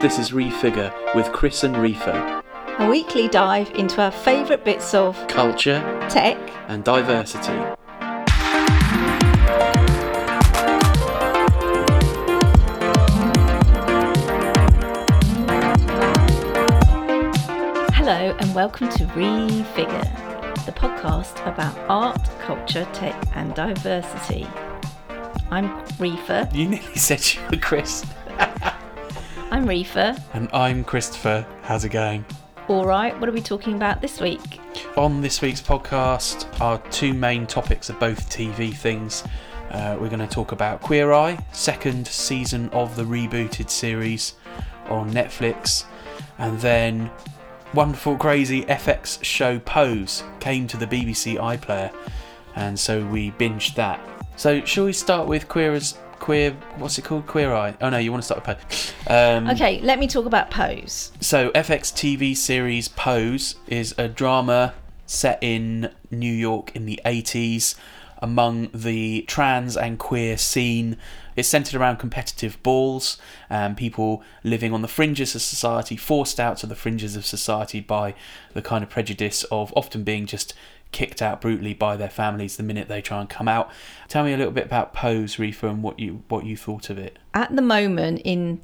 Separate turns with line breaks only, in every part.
This is Refigure with Chris and Reefa.
A weekly dive into our favourite bits of
Culture
tech.
and diversity.
Hello, and welcome to Refigure, the podcast about art, culture, tech, and diversity. I'm Reefa.
You nearly said you were Chris.
I'm Reefa.
And I'm Christopher. How's it going?
All right, what are we talking about this week?
On this week's podcast, our two main topics are both TV things. Uh, we're going to talk about Queer Eye, second season of the rebooted series on Netflix, and then wonderful, crazy FX show Pose came to the BBC iPlayer, and so we binged that. So, shall we start with Queer as Queer? What's it called? Queer Eye. Oh no, you want to start with Pose? Um,
Okay, let me talk about Pose.
so, FX TV series Pose is a drama set in New York in the 80s among the trans and queer scene. It's centered around competitive balls and people living on the fringes of society, forced out to the fringes of society by the kind of prejudice of often being just kicked out brutally by their families the minute they try and come out. Tell me a little bit about Pose, Reefa, and what you what you thought of it.
At the moment in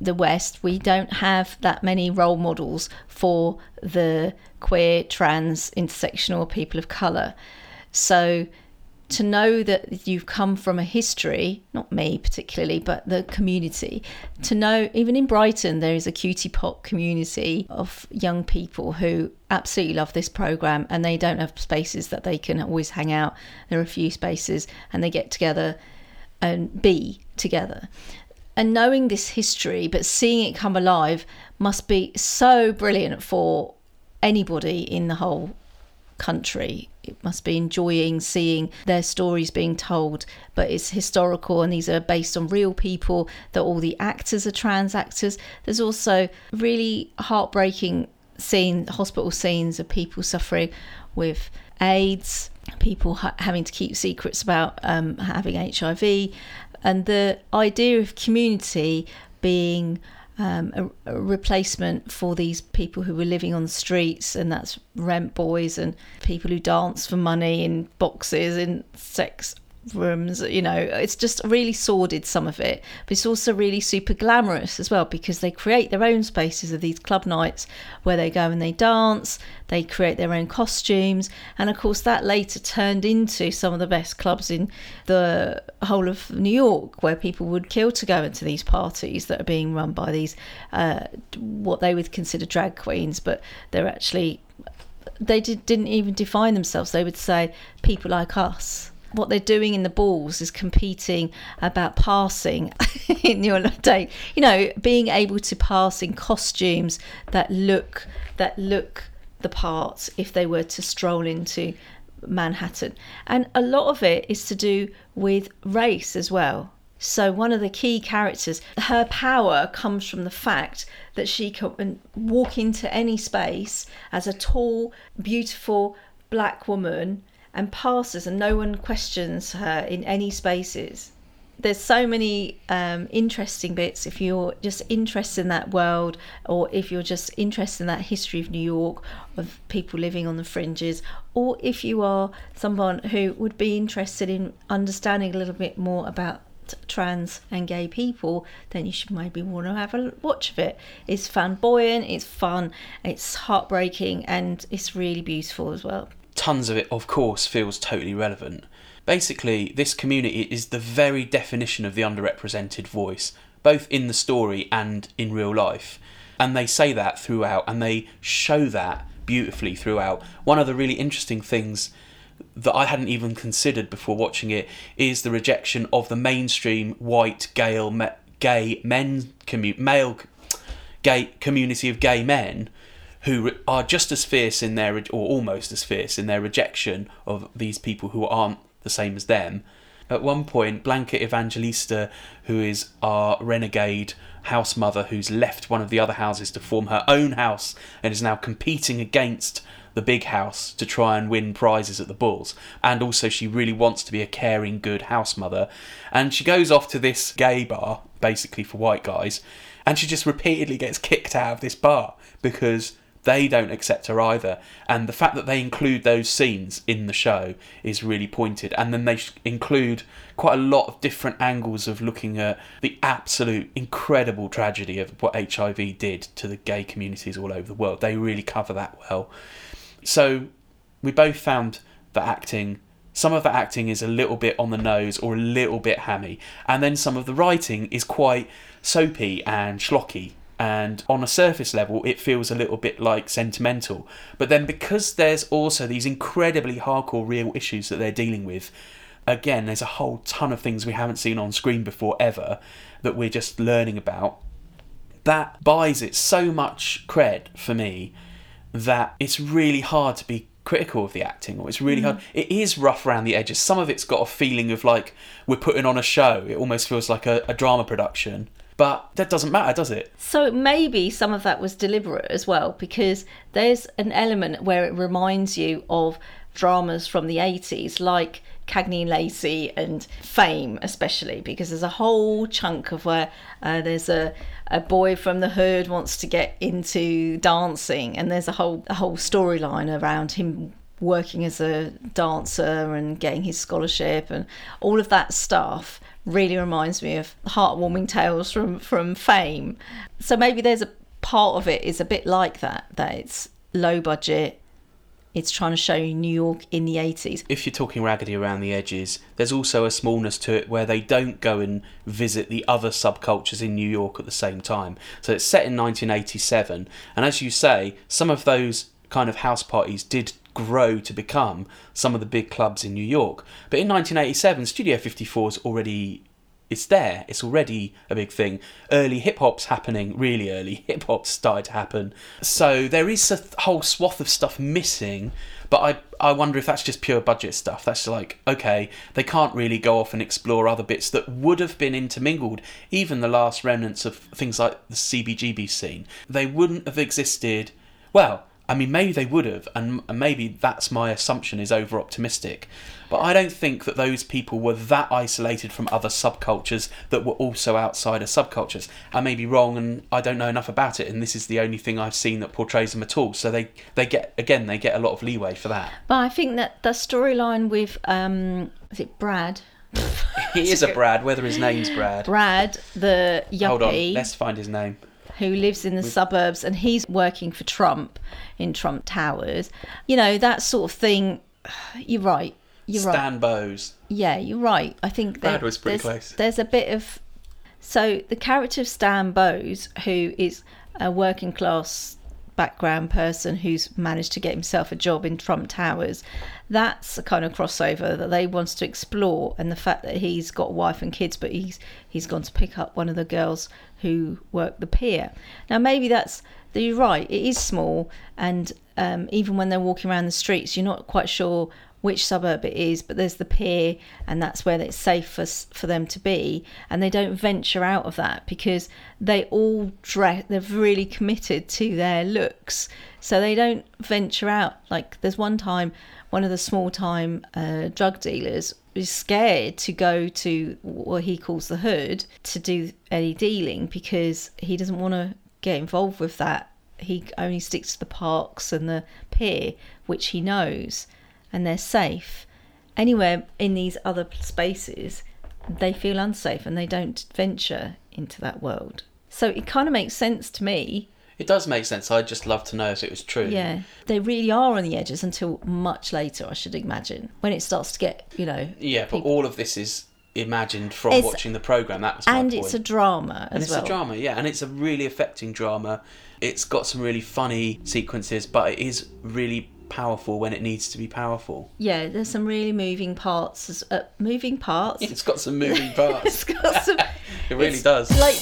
the West, we don't have that many role models for the queer, trans, intersectional people of colour. So to know that you've come from a history, not me particularly, but the community, to know even in Brighton there is a QTPOC community of young people who absolutely love this program and they don't have spaces that they can always hang out. There are a few spaces and they get together and be together. And knowing this history, but seeing it come alive, must be so brilliant for anybody in the whole country. It must be enjoying seeing their stories being told, but it's historical and these are based on real people, that all the actors are trans actors. There's also really heartbreaking scene, hospital scenes of people suffering with AIDS, people ha- having to keep secrets about um, having HIV, and the idea of community being um, a, a replacement for these people who were living on the streets, and that's rent boys and people who dance for money in boxes in sex rooms. You know, it's just really sordid, some of it, but it's also really super glamorous as well because they create their own spaces of these club nights where they go and they dance, they create their own costumes, and of course, that later turned into some of the best clubs in the whole of New York where people would kill to go into these parties that are being run by these uh, what they would consider drag queens, but they're actually they did, didn't even define themselves. They would say people like us. What they're doing in the balls is competing about passing in your day. You know, being able to pass in costumes that look that look the part if they were to stroll into Manhattan. And a lot of it is to do with race as well. So, one of the key characters, her power comes from the fact that she can walk into any space as a tall, beautiful black woman and passes, and no one questions her in any spaces. There's so many um, interesting bits if you're just interested in that world, or if you're just interested in that history of New York, of people living on the fringes, or if you are someone who would be interested in understanding a little bit more about trans and gay people, then you should maybe want to have a watch of it. It's flamboyant, it's fun, it's heartbreaking, and it's really beautiful as well.
Tons of it, of course, feels totally relevant. Basically, this community is the very definition of the underrepresented voice, both in the story and in real life. And they say that throughout, and they show that beautifully throughout. One of the really interesting things that I hadn't even considered before watching it is the rejection of the mainstream white gay, gay men commu- male gay community of gay men who are just as fierce in their or almost as fierce in their rejection of these people who aren't the same as them. At one point, Blanca Evangelista, who is our renegade house mother who's left one of the other houses to form her own house and is now competing against the big house to try and win prizes at the balls. And also, she really wants to be a caring, good house mother. And she goes off to this gay bar, basically for white guys, and she just repeatedly gets kicked out of this bar because they don't accept her either. And the fact that they include those scenes in the show is really pointed. And then they include quite a lot of different angles of looking at the absolute incredible tragedy of what HIV did to the gay communities all over the world. They really cover that well. So we both found the acting some of the acting is a little bit on the nose or a little bit hammy and then some of the writing is quite soapy and schlocky and on a surface level it feels a little bit like sentimental. But then because there's also these incredibly hardcore real issues that they're dealing with again there's a whole ton of things we haven't seen on screen before ever that we're just learning about. That buys it so much cred for me that it's really hard to be critical of the acting or it's really hard. Mm. It is rough around the edges. Some of it's got a feeling of like we're putting on a show. It almost feels like a, a drama production but that doesn't matter does it?
So maybe some of that was deliberate as well, because there's an element where it reminds you of dramas from the 80s, like Cagney and Lacey and Fame, especially, because there's a whole chunk of where uh, there's a, a boy from the hood wants to get into dancing, and there's a whole a whole storyline around him working as a dancer and getting his scholarship and all of that stuff really reminds me of heartwarming tales from from fame so maybe there's a part of it is a bit like that that it's low budget it's trying to show you new york in the 80s
if you're talking raggedy around the edges, there's also a smallness to it where they don't go and visit the other subcultures in New York at the same time. So it's set in 1987, and as you say, some of those kind of house parties did grow to become some of the big clubs in New York. But in 1987, Studio 54 is already it's there. It's already a big thing. Early hip hop's happening, really early. Hip hop's started to happen. So there is a th- whole swath of stuff missing, but I, I wonder if that's just pure budget stuff. That's like, okay, they can't really go off and explore other bits that would have been intermingled, even the last remnants of things like the CBGB scene. They wouldn't have existed. Well, I mean, maybe they would have, and and maybe that's my assumption is over optimistic. But I don't think that those people were that isolated from other subcultures that were also outside of subcultures. I may be wrong, and I don't know enough about it, and this is the only thing I've seen that portrays them at all. So they, they get again, they get a lot of leeway for that.
but i think that the storyline with um is it brad
He is a Brad, whether his name's Brad.
brad the
Hold on, let's find his name.
Who lives in the suburbs and he's working for Trump in Trump Towers. You know, that sort of thing. You're right. You're right.
Stan Bowes.
Yeah, you're right. I think that
was pretty
there's,
close.
There's a bit of so the character of Stan Bowes, who is a working class background person who's managed to get himself a job in Trump Towers, that's a kind of crossover that they want to explore, and the fact that he's got a wife and kids, but he's he's gone to pick up one of the girls who work the pier. Now maybe that's you're right. It is small, and um, even when they're walking around the streets, you're not quite sure which suburb it is, but there's the pier, and that's where it's safe for, for them to be. And they don't venture out of that because they all dress, they're really committed to their looks. So they don't venture out. Like there's one time, one of the small time uh, drug dealers is scared to go to what he calls the hood to do any dealing because he doesn't want to get involved with that. He only sticks to the parks and the pier, which he knows, and they're safe. Anywhere in these other spaces, they feel unsafe and they don't venture into that world. So it kind of makes sense to me.
It does make sense. I'd just love to know if it was true.
Yeah, they really are on the edges until much later, I should imagine, when it starts to get, you know.
Yeah, but
people-
all of this is imagined from
It's-
watching the program. That was
and
point.
it's a drama as
and it's
well.
a drama, yeah, and it's a really affecting drama. It's got some really funny sequences, but it is really powerful when it needs to be powerful.
Yeah, there's some really moving parts. Uh, moving parts.
It's got some moving parts.
it's got some.
It really does.
Like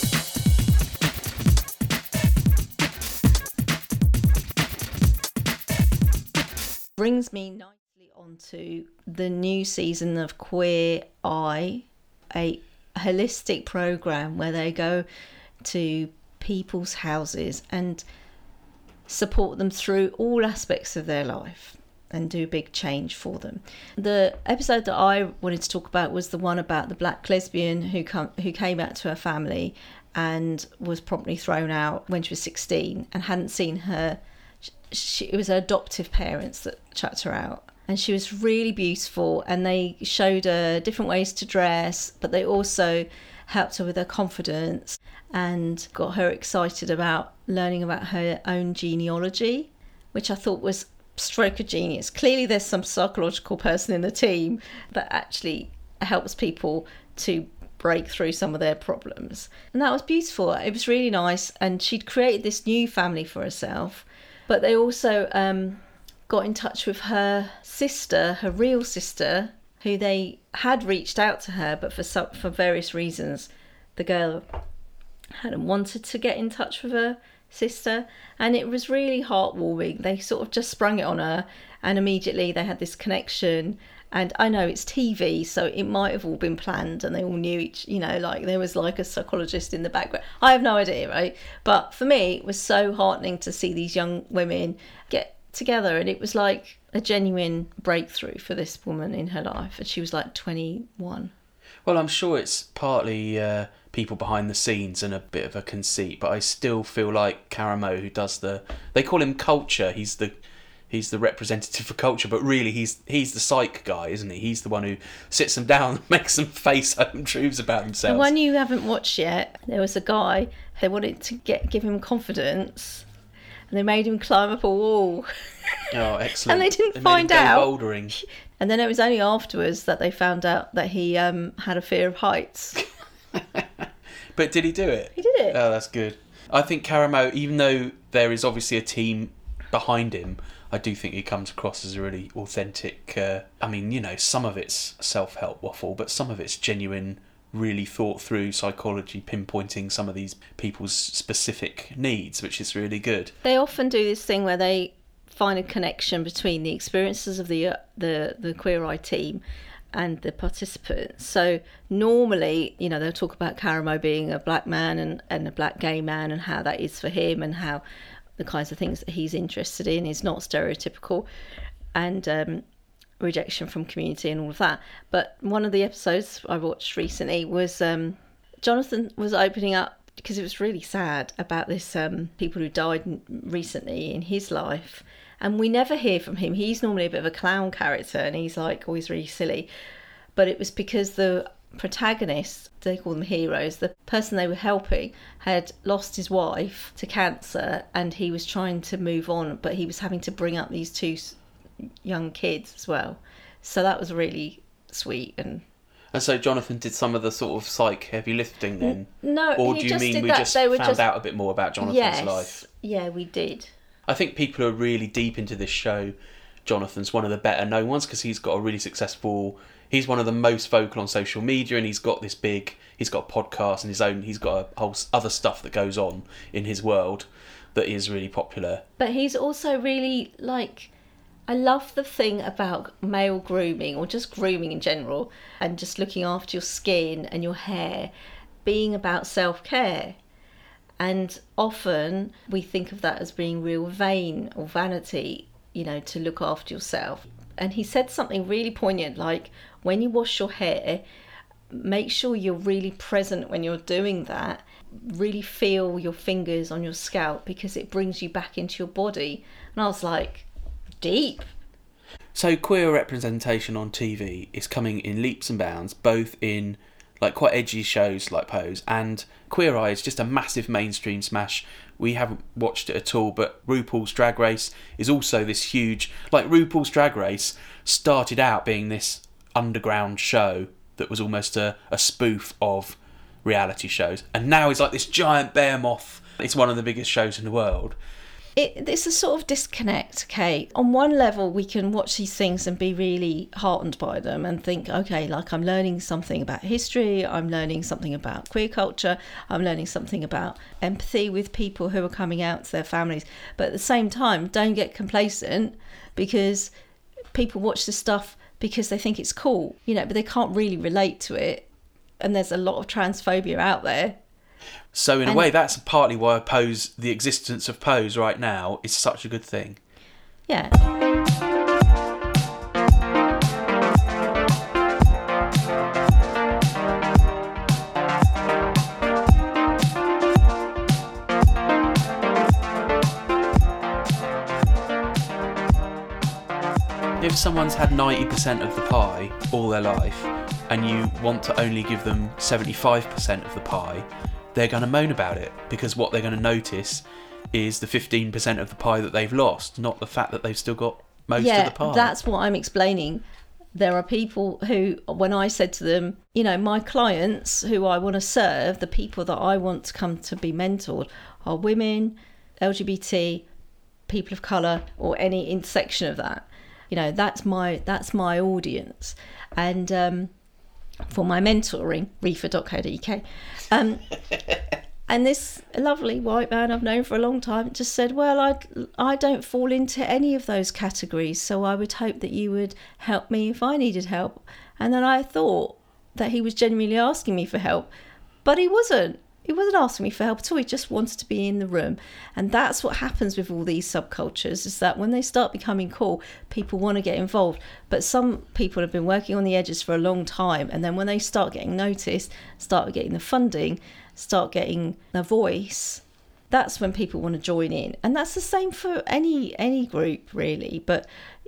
brings me nicely onto the new season of Queer Eye, a holistic program where they go to people's houses and support them through all aspects of their life and do big change for them. The episode that I wanted to talk about was the one about the black lesbian who come who came out to her family and was promptly thrown out when she was 16 and hadn't seen her. She, it was her adoptive parents that chucked her out. And she was really beautiful, and they showed her different ways to dress, but they also helped her with her confidence and got her excited about learning about her own genealogy, which I thought was stroke of genius. Clearly, there's some psychological person in the team that actually helps people to break through some of their problems. And that was beautiful. It was really nice. And she'd created this new family for herself. But they also um, got in touch with her sister, her real sister, who they had reached out to her, but for some, for various reasons, the girl hadn't wanted to get in touch with her sister, and it was really heartwarming. They sort of just sprung it on her, and immediately they had this connection. And I know it's TV, so it might have all been planned, and they all knew each. You know, like there was like a psychologist in the background. I have no idea, right? But for me, it was so heartening to see these young women get together, and it was like a genuine breakthrough for this woman in her life. And she was like 21.
Well, I'm sure it's partly uh, people behind the scenes and a bit of a conceit, but I still feel like Karamo, who does the, they call him culture. He's the he's the representative for culture, but really he's he's the psych guy, isn't he? He's the one who sits them down makes them face home truths about themselves.
The one you haven't watched yet, there was a guy they wanted to get give him confidence, and they made him climb up a wall.
Oh, excellent!
and they didn't
him
find out.
bouldering.
And then it was only afterwards that they found out that he um, had a fear of heights.
But did he do it?
He did it.
Oh, that's good. I think Karamo, even though there is obviously a team behind him, I do think he comes across as a really authentic. Uh, I mean, you know, some of it's self help waffle, but some of it's genuine, really thought through psychology, pinpointing some of these people's specific needs, which is really good.
They often do this thing where they find a connection between the experiences of the uh, the the Queer Eye team and the participants. So normally, you know, they'll talk about Karamo being a black man and, and a black gay man and how that is for him and how the kinds of things that he's interested in is not stereotypical and um, rejection from community and all of that. But one of the episodes I watched recently was um, Jonathan was opening up because it was really sad about this um, people who died recently in his life. And we never hear from him. He's normally a bit of a clown character and he's like always really silly. But it was because the protagonists they call them heroes the person they were helping had lost his wife to cancer and he was trying to move on but he was having to bring up these two young kids as well so that was really sweet and
And so Jonathan did some of the sort of psych heavy lifting then?
no
Or do you
just
mean we
that.
just found
just
out a bit more about Jonathan's
yes
life?
yeah we did
I think people are really deep into this show. Jonathan's one of the better known ones because he's got a really successful. He's one of the most vocal on social media, and he's got this big. He's got a podcast and his own. He's got a whole other stuff that goes on in his world that is really popular.
But he's also really like I love the thing about male grooming or just grooming in general and just looking after your skin and your hair being about self-care. And often we think of that as being real vain or vanity, you know, to look after yourself. And he said something really poignant like when you wash your hair, make sure you're really present when you're doing that. Really feel your fingers on your scalp because it brings you back into your body. And I was like, deep.
So queer representation on TV is coming in leaps and bounds, both in like quite edgy shows like Pose and Queer Eye is just a massive mainstream smash. We haven't watched it at all, but RuPaul's Drag Race is also this huge like RuPaul's Drag Race started out being this underground show that was almost a, a spoof of reality shows. And now it's like this giant behemoth. It's one of the biggest shows in the world.
It, it's a sort of disconnect, okay? On one level, we can watch these things and be really heartened by them and think, okay, like I'm learning something about history, I'm learning something about queer culture, I'm learning something about empathy with people who are coming out to their families. But at the same time, don't get complacent because people watch this stuff because they think it's cool, you know, but they can't really relate to it. And there's a lot of transphobia out there.
So in
and a
way, that's partly why Pose, the existence of Pose right now, is such a good thing.
Yeah.
If someone's had 90% of the pie all their life and you want to only give them 75% of the pie, they're going to moan about it because what they're going to notice is the 15% of the pie that they've lost, not the fact that they've still got most
yeah,
of the pie.
that's what I'm explaining. There are people who, when I said to them, you know, my clients who I want to serve, the people that I want to come to be mentored are women, LGBT, people of colour, or any intersection of that. You know, that's my that's my audience, and um, for my mentoring, reefa.co.uk. Um, and this lovely white man I've known for a long time just said, "Well, I I don't fall into any of those categories, so I would hope that you would help me if I needed help." And then I thought that he was genuinely asking me for help, but he wasn't. He wasn't asking me for help at all. He just wanted to be in the room, and that's what happens with all these subcultures: is that when they start becoming cool, people want to get involved. But some people have been working on the edges for a long time, and then when they start getting noticed, start getting the funding start getting a voice that's when people want to join in and that's the same for any any group really but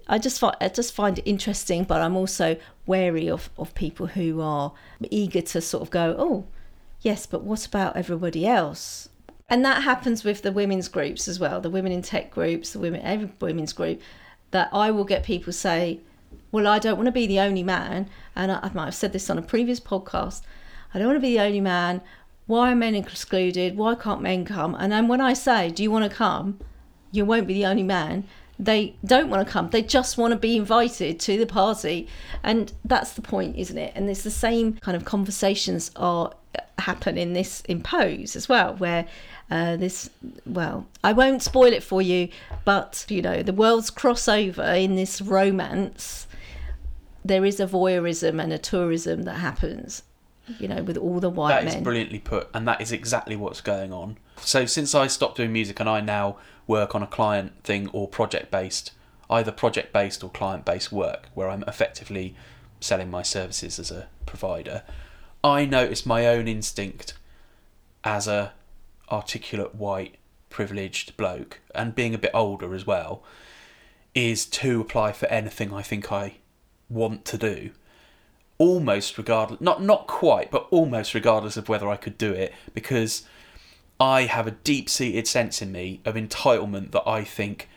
i just find i just find it interesting but i'm also wary of of people who are eager to sort of go oh yes but what about everybody else and that happens with the women's groups as well the women in tech groups the women every women's group that i will get people say well i don't want to be the only man and i, I might have said this on a previous podcast i don't want to be the only man why are men excluded? Why can't men come? And then when I say, do you want to come? You won't be the only man. They don't want to come. They just want to be invited to the party. And that's the point, isn't it? And it's the same kind of conversations are happen in this impose as well, where uh, this well, I won't spoil it for you, but you know, the worlds cross over in this romance. There is a voyeurism and a tourism that happens you know, with all the white
That
men.
is brilliantly put, and that is exactly what's going on. So since I stopped doing music and I now work on a client thing or project based, either project based or client based work, where I'm effectively selling my services as a provider, I notice my own instinct as a articulate white privileged bloke and being a bit older as well is to apply for anything I think I want to do almost regardless not not quite but almost regardless of whether I could do it because I have a deep seated sense in me of entitlement that I think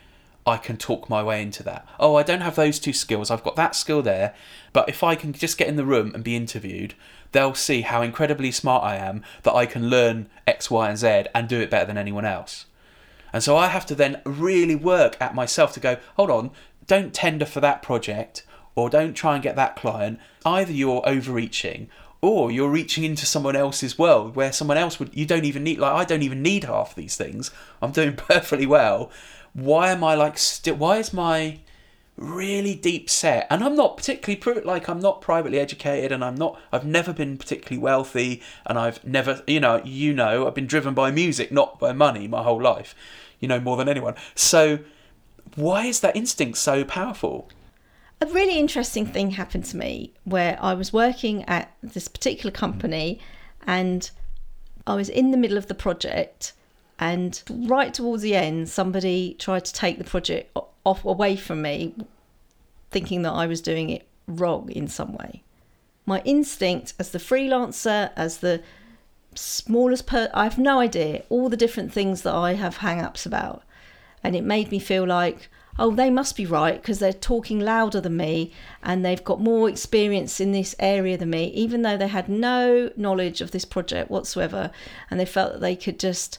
I can talk my way into that. Oh, I don't have those two skills. I've got that skill there, but if I can just get in the room and be interviewed, they'll see how incredibly smart I am that I can learn X, Y, and Z and do it better than anyone else. And so I have to then really work at myself to go, hold on, don't tender for that project or don't try and get that client. Either you're overreaching or you're reaching into someone else's world where someone else would you don't even need like I don't even need half these things. I'm doing perfectly well. Why am I like still why is my really deep set and I'm not particularly like I'm not privately educated and I'm not I've never been particularly wealthy and I've never you know you know I've been driven by music not by money my whole life you know more than anyone so why is that instinct so powerful
a really interesting thing happened to me where I was working at this particular company and I was in the middle of the project and right towards the end somebody tried to take the project off away from me thinking that I was doing it wrong in some way. My instinct as the freelancer, as the smallest per I have no idea all the different things that I have hang-ups about. And it made me feel like oh, they must be right because they're talking louder than me and they've got more experience in this area than me, even though they had no knowledge of this project whatsoever. And they felt that they could just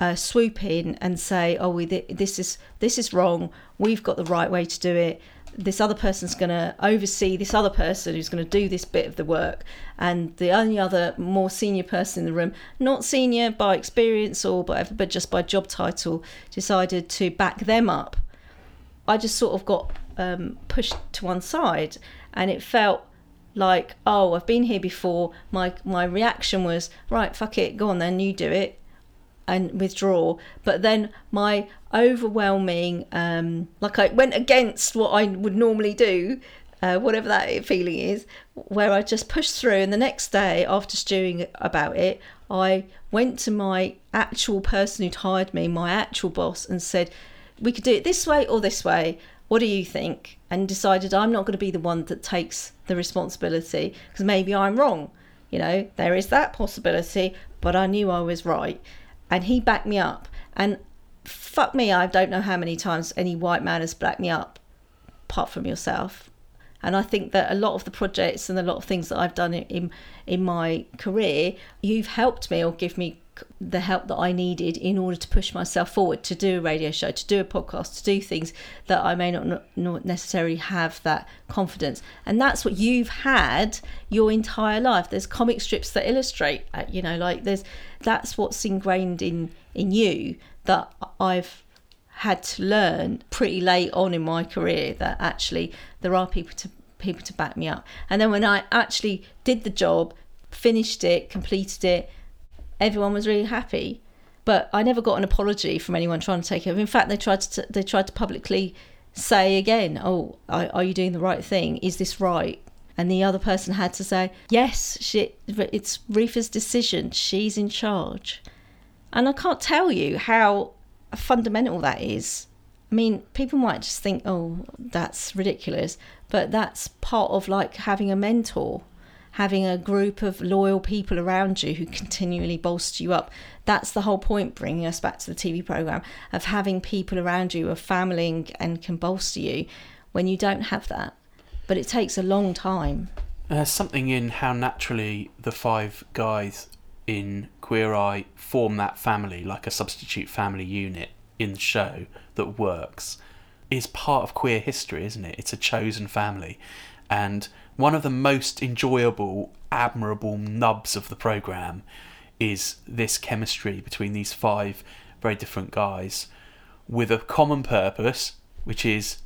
uh, swoop in and say, oh, we, this is this is wrong. We've got the right way to do it. This other person's going to oversee this other person who's going to do this bit of the work. And the only other more senior person in the room, not senior by experience or whatever, but just by job title, decided to back them up I just sort of got um, pushed to one side, and it felt like, oh, I've been here before. My my reaction was, right, fuck it, go on then, you do it, and withdraw. But then my overwhelming, um, like I went against what I would normally do, uh, whatever that feeling is, where I just pushed through. And the next day, after stewing about it, I went to my actual person who'd hired me, my actual boss, and said, we could do it this way or this way. what do you think? And decided I'm not going to be the one that takes the responsibility because maybe I'm wrong. You know, there is that possibility, but I knew I was right. And he backed me up. And fuck me, I don't know how many times any white man has backed me up, apart from yourself. And I think that a lot of the projects and a lot of things that I've done in in my career, you've helped me or give me the help that I needed in order to push myself forward to do a radio show, to do a podcast, to do things that I may not, not necessarily have that confidence. And that's what you've had your entire life. There's comic strips that illustrate, uh, you know, like there's that's what's ingrained in in you that I've had to learn pretty late on in my career that actually there are people to people to back me up. And then when I actually did the job, finished it, completed it, everyone was really happy. But I never got an apology from anyone trying to take it. In fact, they tried to they tried to publicly say again, "Oh, are you doing the right thing? Is this right?" And the other person had to say, "Yes, she, it's Reefa's decision. She's in charge." And I can't tell you how fundamental that is. I mean, people might just think, oh, that's ridiculous, but that's part of like having a mentor, having a group of loyal people around you who continually bolster you up. That's the whole point, bringing us back to the TV program, of having people around you, of family and can bolster you when you don't have that. But it takes a long time.
There's something in how naturally the five guys in Queer Eye form that family, like a substitute family unit in the show that works, is part of queer history, isn't it? It's a chosen family. And one of the most enjoyable, admirable nubs of the programme is this chemistry between these five very different guys with a common purpose, which is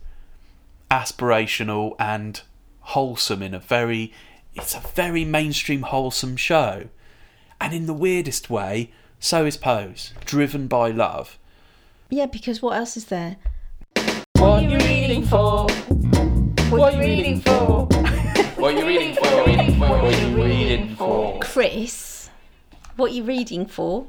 aspirational and wholesome in a very it's a very mainstream wholesome show and in the weirdest way, so is Pose, driven by love.
Yeah, because what else is there?
What are you reading for? What are you reading for? What are you reading for? What are you reading for?
Chris, what are you reading for?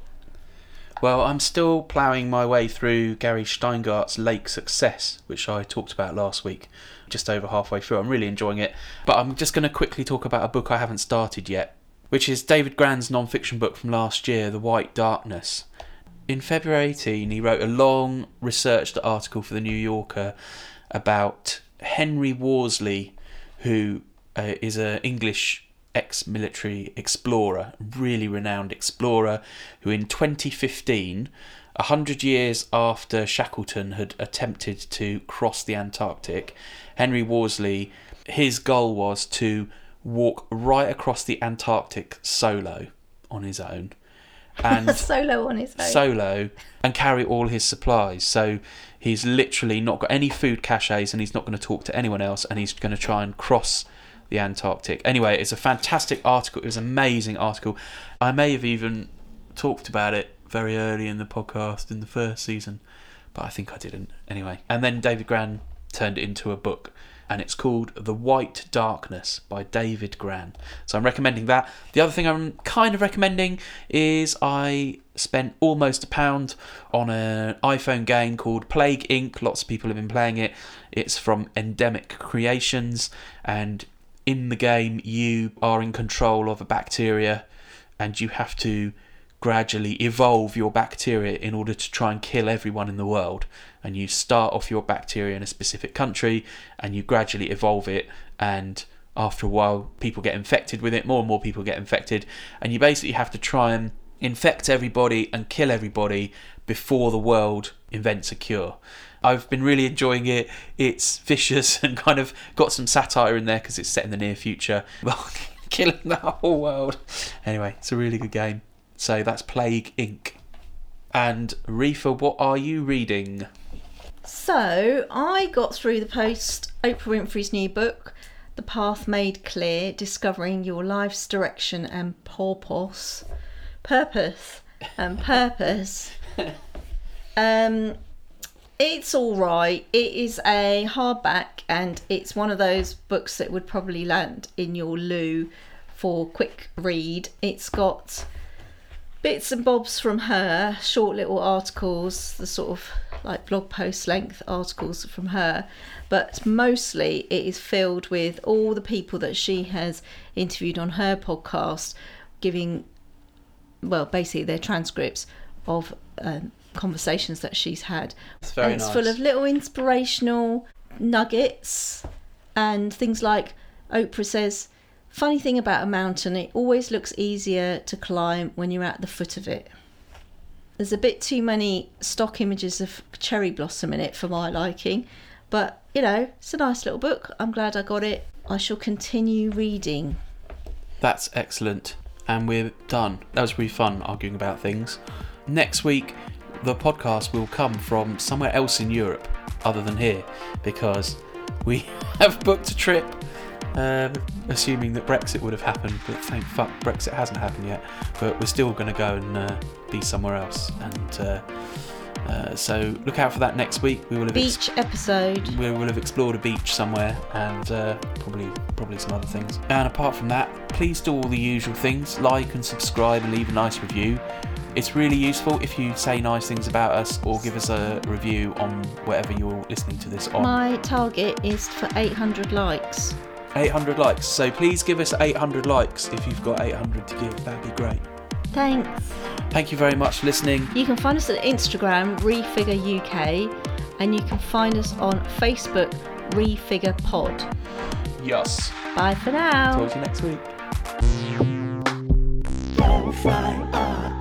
Well, I'm still ploughing my way through Gary Shteyngart's Lake Success, which I talked about last week, just over halfway through. I'm really enjoying it. But I'm just going to quickly talk about a book I haven't started yet, which is David Grann's non fiction book from last year, The White Darkness. In February 18, he wrote a long researched article for The New Yorker about Henry Worsley, who uh, is an English ex military explorer, really renowned explorer, who in 2015, a hundred years after Shackleton had attempted to cross the Antarctic, Henry Worsley, his goal was to walk right across the Antarctic solo on his own. And
solo on his own.
Solo and carry all his supplies. So he's literally not got any food caches and he's not going to talk to anyone else and he's going to try and cross the Antarctic. Anyway, it's a fantastic article. It was an amazing article. I may have even talked about it very early in the podcast in the first season, but I think I didn't. Anyway, and then David Grann turned it into a book and it's called The White Darkness by David Grann. So I'm recommending that. The other thing I'm kind of recommending is I spent almost a pound on an iPhone game called Plague Inc. Lots of people have been playing it. It's from Ndemic Creations, and in the game, you are in control of a bacteria and you have to gradually evolve your bacteria in order to try and kill everyone in the world. And you start off your bacteria in a specific country and you gradually evolve it. And after a while, people get infected with it, more and more people get infected. And you basically have to try and infect everybody and kill everybody before the world invents a cure. I've been really enjoying it. It's vicious and kind of got some satire in there because it's set in the near future. Well, killing the whole world. Anyway, it's a really good game. So that's Plague Inc. And Reefa, what are you reading?
So I got through the post Oprah Winfrey's new book, The Path Made Clear Discovering Your Life's Direction and Purpose. Purpose and Purpose. um, it's all right. It is a hardback and it's one of those books that would probably land in your loo for quick read. It's got bits and bobs from her, short little articles, the sort of like blog post length articles from her, but mostly it is filled with all the people that she has interviewed on her podcast, giving, well, basically they're transcripts of um, conversations that she's had.
It's very
and it's
nice.
full of little inspirational nuggets and things like Oprah says, funny thing about a mountain, it always looks easier to climb when you're at the foot of it. There's a bit too many stock images of cherry blossom in it for my liking, but you know, it's a nice little book. I'm glad I got it. I shall continue reading.
That's excellent. And we're done. That was really fun arguing about things. Next week, the podcast will come from somewhere else in Europe other than here because we have booked a trip, um, assuming that Brexit would have happened. But thank fuck, Brexit hasn't happened yet. But we're still going to go and uh, be somewhere else. And uh, uh, so look out for that next week. We will have ex-
Beach episode.
we will have explored a beach somewhere and uh, probably probably some other things. And apart from that, please do all the usual things: like and subscribe and leave a nice review. It's really useful if you say nice things about us or give us a review on whatever you're listening to this on.
My target is for 800 likes.
800 likes. So please give us 800 likes if you've got 800 to give. That'd be great.
Thanks.
Thank you very much for listening.
You can find us at Instagram, Refigure UK, and you can find us on Facebook, Refigure Pod.
Yes.
Bye for now.
Talk to you next week.
Don't fly